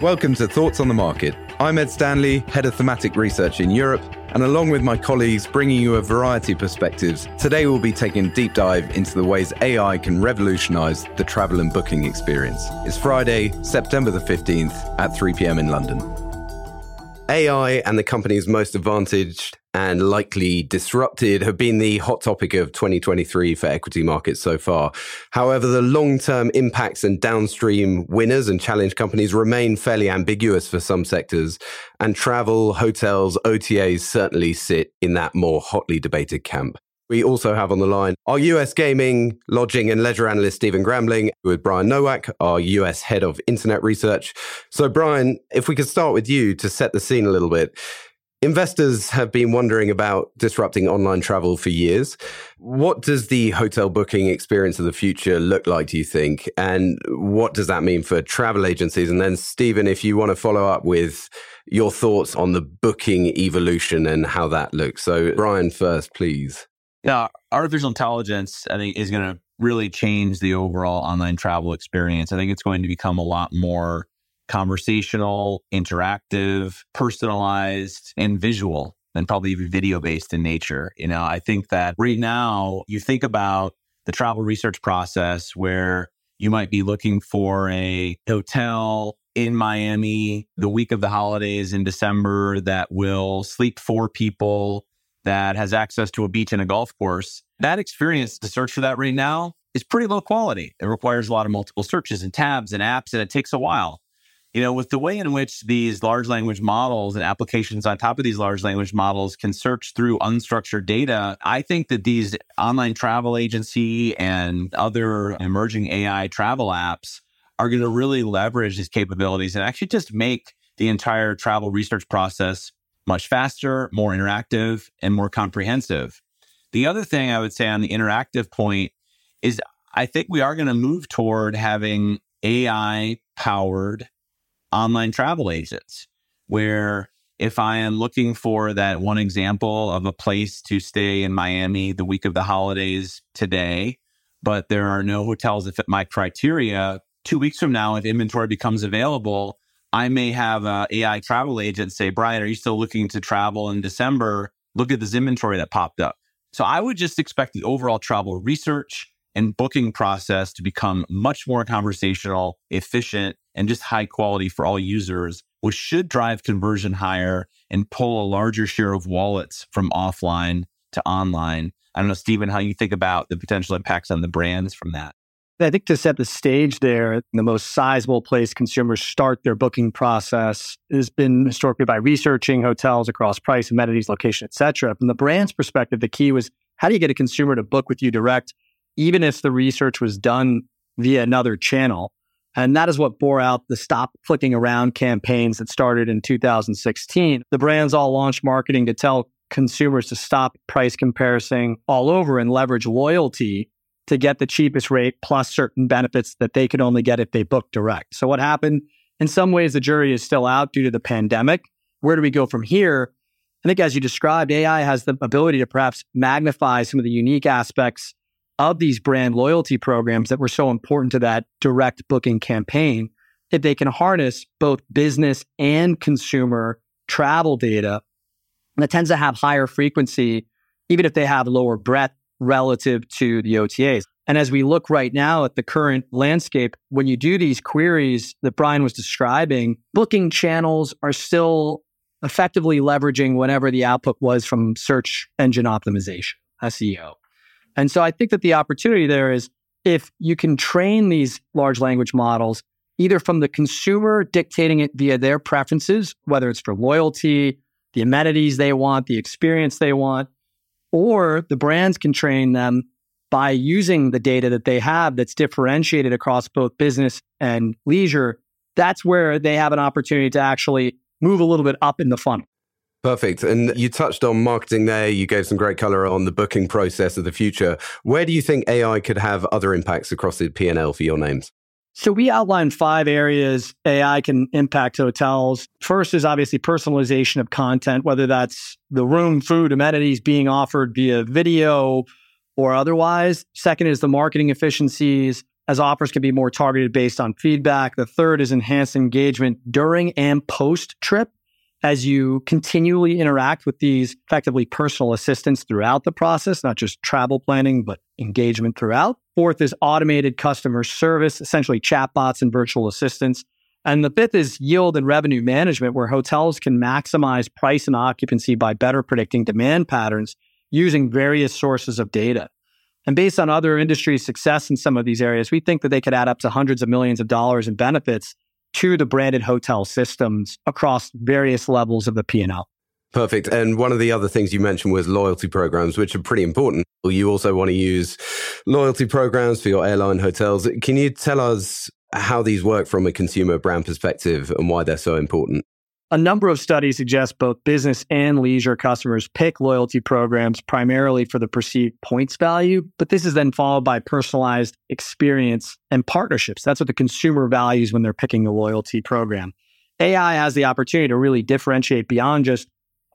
Welcome to Thoughts on the Market. I'm Ed Stanley, Head of Thematic Research in Europe, and along with my colleagues, bringing you a variety of perspectives, today we'll be taking a deep dive into the ways AI can revolutionize the travel and booking experience. It's Friday, September the 15th at 3 p.m. in London. AI and the companies most advantaged and likely disrupted have been the hot topic of 2023 for equity markets so far. However, the long term impacts and downstream winners and challenge companies remain fairly ambiguous for some sectors, and travel, hotels, OTAs certainly sit in that more hotly debated camp. We also have on the line our US gaming, lodging, and leisure analyst, Stephen Grambling, with Brian Nowak, our US head of internet research. So, Brian, if we could start with you to set the scene a little bit. Investors have been wondering about disrupting online travel for years. What does the hotel booking experience of the future look like, do you think? And what does that mean for travel agencies? And then, Stephen, if you want to follow up with your thoughts on the booking evolution and how that looks. So, Brian, first, please. Yeah, artificial intelligence, I think, is going to really change the overall online travel experience. I think it's going to become a lot more conversational, interactive, personalized, and visual, and probably even video based in nature. You know, I think that right now you think about the travel research process where you might be looking for a hotel in Miami the week of the holidays in December that will sleep four people, that has access to a beach and a golf course. That experience to search for that right now is pretty low quality. It requires a lot of multiple searches and tabs and apps, and it takes a while you know, with the way in which these large language models and applications on top of these large language models can search through unstructured data, I think that these online travel agency and other emerging AI travel apps are going to really leverage these capabilities and actually just make the entire travel research process much faster, more interactive, and more comprehensive. The other thing I would say on the interactive point is I think we are going to move toward having AI powered online travel agents, where if I am looking for that one example of a place to stay in Miami the week of the holidays today, but there are no hotels that fit my criteria, two weeks from now, if inventory becomes available, I may have an AI travel agent say, Brian, are you still looking to travel in December? Look at this inventory that popped up. So I would just expect the overall travel research and booking process to become much more conversational, efficient, and just high quality for all users, which should drive conversion higher and pull a larger share of wallets from offline to online. I don't know, Stephen, how you think about the potential impacts on the brands from that. I think to set the stage there, the most sizable place consumers start their booking process has been historically by researching hotels across price, amenities, location, etc. From the brand's perspective, the key was how do you get a consumer to book with you direct even if the research was done via another channel. And that is what bore out the stop clicking around campaigns that started in 2016. The brands all launched marketing to tell consumers to stop price comparison all over and leverage loyalty to get the cheapest rate plus certain benefits that they could only get if they booked direct. So what happened? In some ways, the jury is still out due to the pandemic. Where do we go from here? I think as you described, AI has the ability to perhaps magnify some of the unique aspects of these brand loyalty programs that were so important to that direct booking campaign, if they can harness both business and consumer travel data, that tends to have higher frequency, even if they have lower breadth relative to the OTAs. And as we look right now at the current landscape, when you do these queries that Brian was describing, booking channels are still effectively leveraging whatever the output was from search engine optimization, SEO. And so I think that the opportunity there is if you can train these large language models either from the consumer dictating it via their preferences, whether it's for loyalty, the amenities they want, the experience they want, or the brands can train them by using the data that they have that's differentiated across both business and leisure. That's where they have an opportunity to actually move a little bit up in the funnel. Perfect. And you touched on marketing there. You gave some great color on the booking process of the future. Where do you think AI could have other impacts across the P&L for your names? So we outlined five areas AI can impact hotels. First is obviously personalization of content, whether that's the room, food, amenities being offered via video or otherwise. Second is the marketing efficiencies as offers can be more targeted based on feedback. The third is enhanced engagement during and post trip as you continually interact with these effectively personal assistants throughout the process, not just travel planning, but engagement throughout. Fourth is automated customer service, essentially chatbots and virtual assistants. And the fifth is yield and revenue management, where hotels can maximize price and occupancy by better predicting demand patterns using various sources of data. And based on other industry success in some of these areas, we think that they could add up to hundreds of millions of dollars in benefits to the branded hotel systems across various levels of the P&L. Perfect. And one of the other things you mentioned was loyalty programs, which are pretty important. You also want to use loyalty programs for your airline hotels. Can you tell us how these work from a consumer brand perspective and why they're so important? A number of studies suggest both business and leisure customers pick loyalty programs primarily for the perceived points value, but this is then followed by personalized experience and partnerships. That's what the consumer values when they're picking a loyalty program. AI has the opportunity to really differentiate beyond just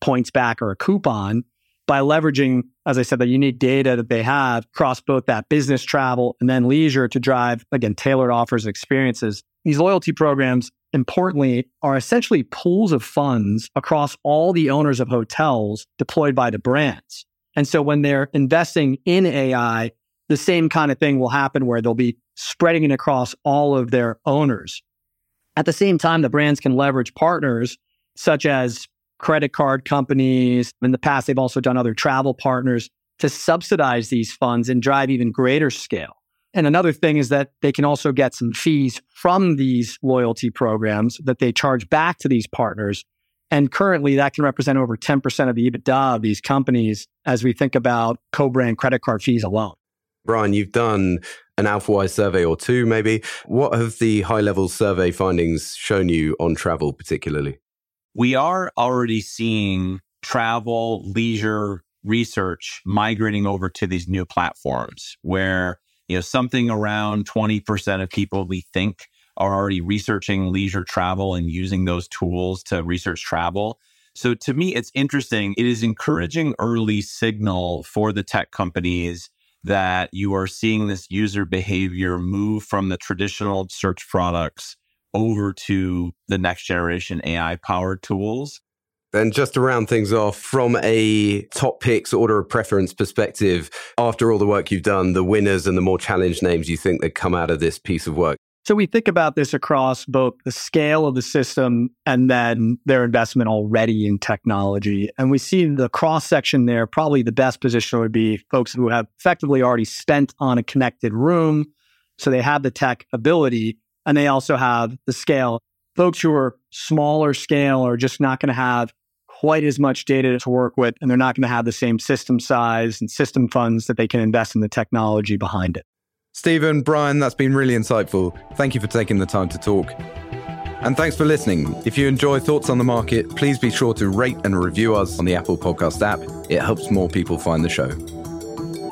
points back or a coupon by leveraging, as I said, the unique data that they have across both that business travel and then leisure to drive, again, tailored offers and experiences. These loyalty programs importantly, are essentially pools of funds across all the owners of hotels deployed by the brands. And so when they're investing in AI, the same kind of thing will happen where they'll be spreading it across all of their owners. At the same time, the brands can leverage partners such as credit card companies. In the past, they've also done other travel partners to subsidize these funds and drive even greater scale. And another thing is that they can also get some fees from these loyalty programs that they charge back to these partners. And currently, that can represent over 10% of the EBITDA of these companies as we think about co brand credit card fees alone. Brian, you've done an AlphaWise survey or two, maybe. What have the high level survey findings shown you on travel, particularly? We are already seeing travel, leisure research migrating over to these new platforms where you know, something around 20% of people we think are already researching leisure travel and using those tools to research travel. So to me, it's interesting. It is encouraging early signal for the tech companies that you are seeing this user behavior move from the traditional search products over to the next generation AI powered tools. Then, just to round things off, from a top picks order of preference perspective, after all the work you've done, the winners and the more challenged names you think that come out of this piece of work? So we think about this across both the scale of the system and then their investment already in technology. And we see the cross section there, probably the best position would be folks who have effectively already spent on a connected room. So they have the tech ability and they also have the scale. Folks who are smaller scale are just not going to have quite as much data to work with, and they're not going to have the same system size and system funds that they can invest in the technology behind it. Stephen, Brian, that's been really insightful. Thank you for taking the time to talk. And thanks for listening. If you enjoy Thoughts on the Market, please be sure to rate and review us on the Apple Podcast app. It helps more people find the show.